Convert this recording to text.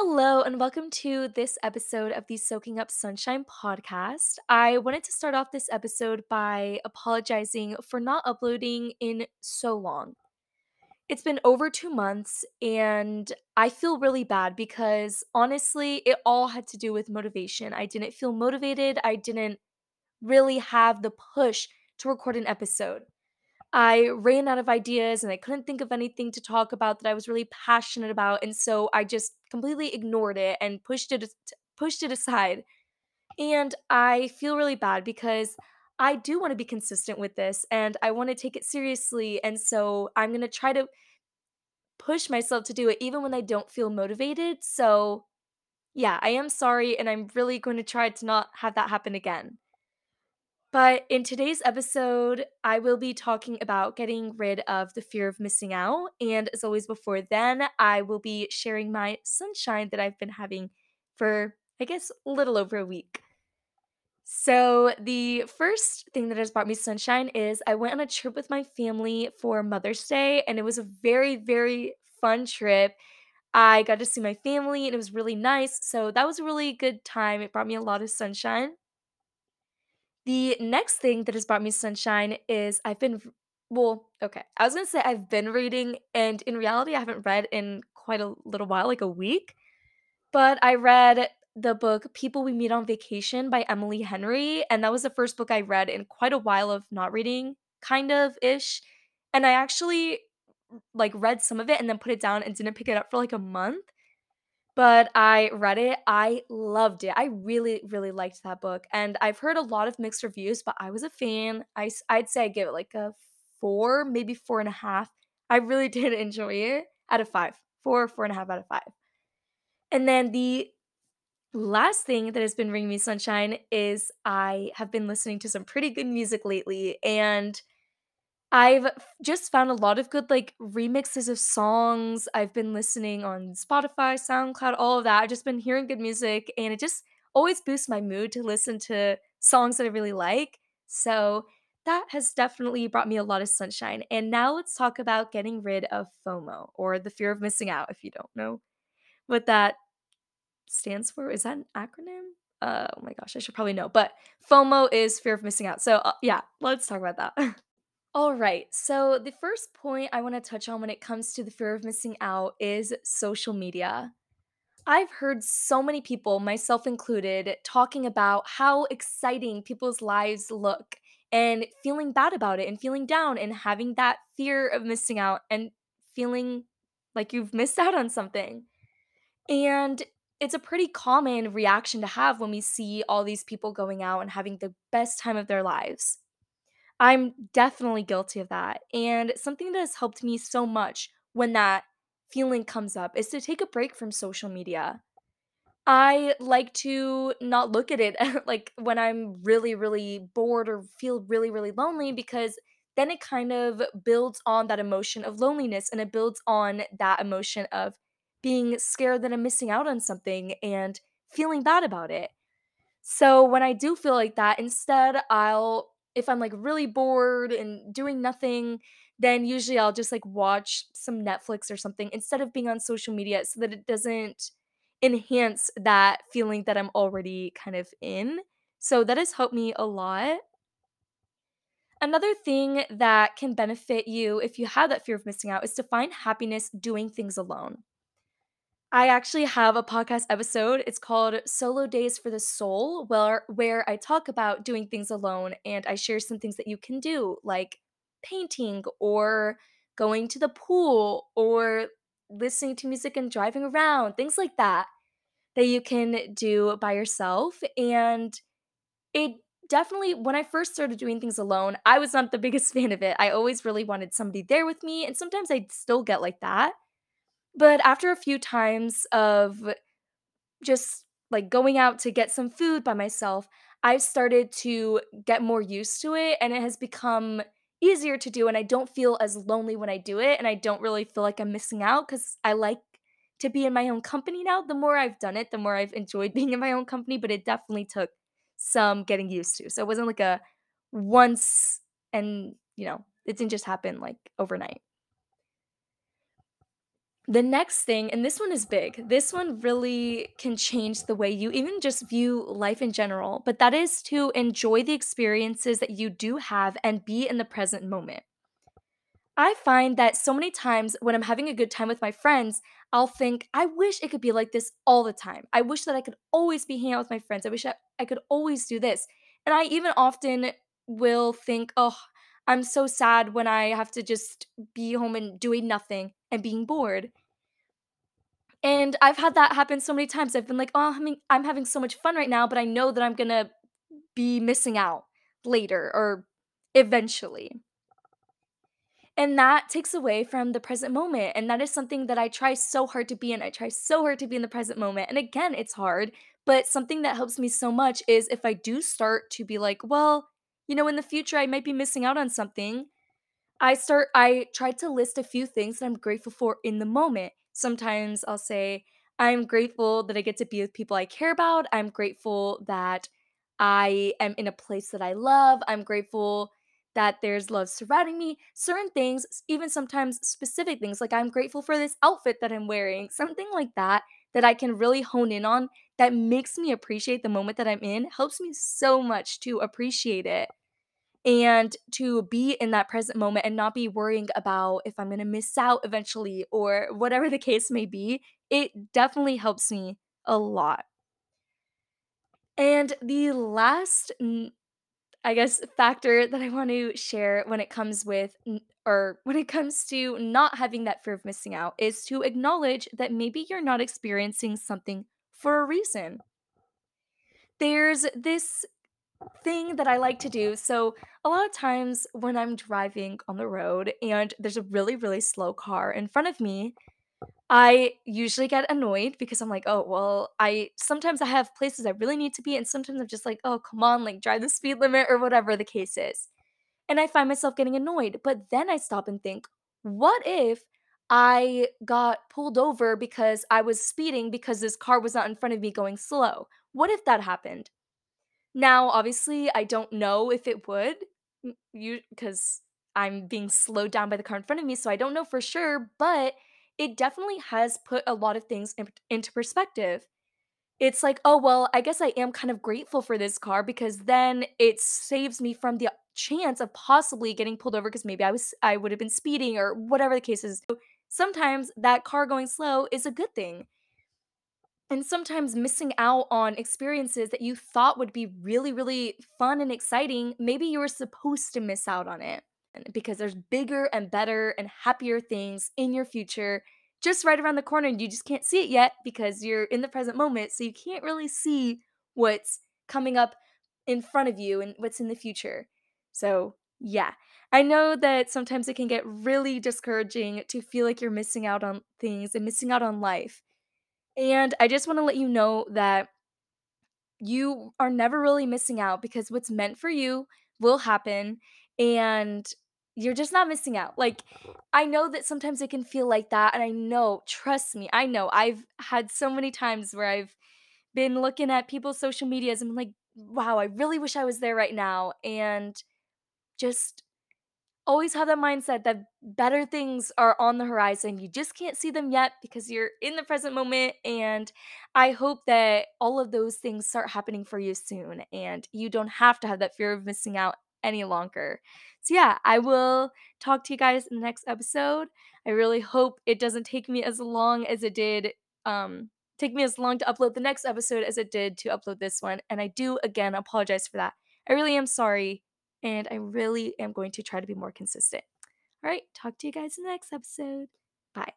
Hello, and welcome to this episode of the Soaking Up Sunshine podcast. I wanted to start off this episode by apologizing for not uploading in so long. It's been over two months, and I feel really bad because honestly, it all had to do with motivation. I didn't feel motivated, I didn't really have the push to record an episode. I ran out of ideas and I couldn't think of anything to talk about that I was really passionate about and so I just completely ignored it and pushed it pushed it aside. And I feel really bad because I do want to be consistent with this and I want to take it seriously and so I'm going to try to push myself to do it even when I don't feel motivated. So, yeah, I am sorry and I'm really going to try to not have that happen again. But in today's episode, I will be talking about getting rid of the fear of missing out. And as always, before then, I will be sharing my sunshine that I've been having for, I guess, a little over a week. So, the first thing that has brought me sunshine is I went on a trip with my family for Mother's Day, and it was a very, very fun trip. I got to see my family, and it was really nice. So, that was a really good time. It brought me a lot of sunshine. The next thing that has brought me sunshine is I've been well, okay, I was gonna say I've been reading, and in reality, I haven't read in quite a little while, like a week, but I read the book People We Meet on Vacation by Emily Henry, and that was the first book I read in quite a while of not reading, kind of ish, and I actually, like, read some of it and then put it down and didn't pick it up for, like, a month, but I read it, I loved it. I really, really liked that book, and I've heard a lot of mixed reviews, but I was a fan. I'd say I give it like a 4, maybe 4.5. I really did enjoy it out of five, four, four and a half out of 5. And then the last thing that has been bringing me sunshine is I have been listening to some pretty good music lately, and I've just found a lot of good, like, remixes of songs. I've been listening on Spotify, SoundCloud, all of that. I've just been hearing good music, and it just always boosts my mood to listen to songs that I really like. So that has definitely brought me a lot of sunshine. And now let's talk about getting rid of FOMO or the fear of missing out if you don't know what that stands for. Is that an acronym? Uh, oh my gosh, I should probably know. But FOMO is fear of missing out. So uh, yeah, let's talk about that. All right. So, the first point I want to touch on when it comes to the fear of missing out is social media. I've heard so many people, myself included, talking about how exciting people's lives look and feeling bad about it and feeling down and having that fear of missing out and feeling like you've missed out on something. And it's a pretty common reaction to have when we see all these people going out and having the best time of their lives. I'm definitely guilty of that, and something that has helped me so much when that feeling comes up is to take a break from social media. I like to not look at it like when I'm really, really bored or feel really, really lonely because then it kind of builds on that emotion of loneliness and it builds on that emotion of being scared that I'm missing out on something and feeling bad about it. So when I do feel like that, instead I'll if I'm like really bored and doing nothing, then usually I'll just like watch some Netflix or something instead of being on social media so that it doesn't enhance that feeling that I'm already kind of in. So that has helped me a lot. Another thing that can benefit you if you have that fear of missing out is to find happiness doing things alone. I actually have a podcast episode. It's called Solo Days for the Soul, where where I talk about doing things alone and I share some things that you can do, like painting or going to the pool or listening to music and driving around, things like that that you can do by yourself. And it definitely when I first started doing things alone, I was not the biggest fan of it. I always really wanted somebody there with me, and sometimes I still get like that. But after a few times of just, like, going out to get some food by myself, I've started to get more used to it, and it has become easier to do, and I don't feel as lonely when I do it, and I don't really feel like I'm missing out because I like to be in my own company now. The more I've done it, the more I've enjoyed being in my own company, but it definitely took some getting used to. So it wasn't like a once and, you know, it didn't just happen, like, overnight. The next thing, and this one is big, this one really can change the way you even just view life in general, but that is to enjoy the experiences that you do have and be in the present moment. I find that so many times when I'm having a good time with my friends, I'll think, I wish it could be like this all the time. I wish that I could always be hanging out with my friends. I wish I, I could always do this. And I even often will think, oh, I'm so sad when I have to just be home and doing nothing and being bored. And I've had that happen so many times. I've been like, oh, I mean, I'm having so much fun right now, but I know that I'm going to be missing out later or eventually. And that takes away from the present moment. And that is something that I try so hard to be in. I try so hard to be in the present moment. And again, it's hard, but something that helps me so much is if I do start to be like, well, you know, in the future, I might be missing out on something. I start, I try to list a few things that I'm grateful for in the moment. Sometimes I'll say, I'm grateful that I get to be with people I care about. I'm grateful that I am in a place that I love. I'm grateful that there's love surrounding me. Certain things, even sometimes specific things, like I'm grateful for this outfit that I'm wearing, something like that, that I can really hone in on that makes me appreciate the moment that I'm in, helps me so much to appreciate it and to be in that present moment and not be worrying about if I'm going to miss out eventually or whatever the case may be. It definitely helps me a lot. And the last I guess, factor that I want to share when it comes with or when it comes to not having that fear of missing out is to acknowledge that maybe you're not experiencing something for a reason. There's this thing that I like to do. So, a lot of times when I'm driving on the road and there's a really, really slow car in front of me, I usually get annoyed because I'm like, "Oh, well, I sometimes I have places I really need to be, and sometimes I'm just like, oh, come on, like, drive the speed limit,' or whatever the case is." And I find myself getting annoyed, but then I stop and think, "What if I got pulled over because I was speeding because this car was not in front of me going slow? What if that happened?" Now, obviously, I don't know if it would, you 'cause I'm being slowed down by the car in front of me, so I don't know for sure, but it definitely has put a lot of things in into perspective. It's like, "Oh, well, I guess I am kind of grateful for this car because then it saves me from the chance of possibly getting pulled over because maybe I was I would have been speeding or whatever the case is." Sometimes that car going slow is a good thing. And sometimes missing out on experiences that you thought would be really, really fun and exciting, maybe you were supposed to miss out on it because there's bigger and better and happier things in your future just right around the corner and you just can't see it yet because you're in the present moment. So you can't really see what's coming up in front of you and what's in the future. So, yeah, I know that sometimes it can get really discouraging to feel like you're missing out on things and missing out on life. And I just want to let you know that you are never really missing out because what's meant for you will happen and you're just not missing out. Like, I know that sometimes it can feel like that. And I know, trust me, I know I've had so many times where I've been looking at people's social medias and I'm like, wow, I really wish I was there right now. And just always have that mindset that better things are on the horizon. You just can't see them yet because you're in the present moment. And I hope that all of those things start happening for you soon and you don't have to have that fear of missing out any longer. So, yeah, I will talk to you guys in the next episode. I really hope it doesn't take me as long as it did. Um, take me as long to upload the next episode as it did to upload this one. And I do, again, apologize for that. I really am sorry and I really am going to try to be more consistent. All right, talk to you guys in the next episode. Bye.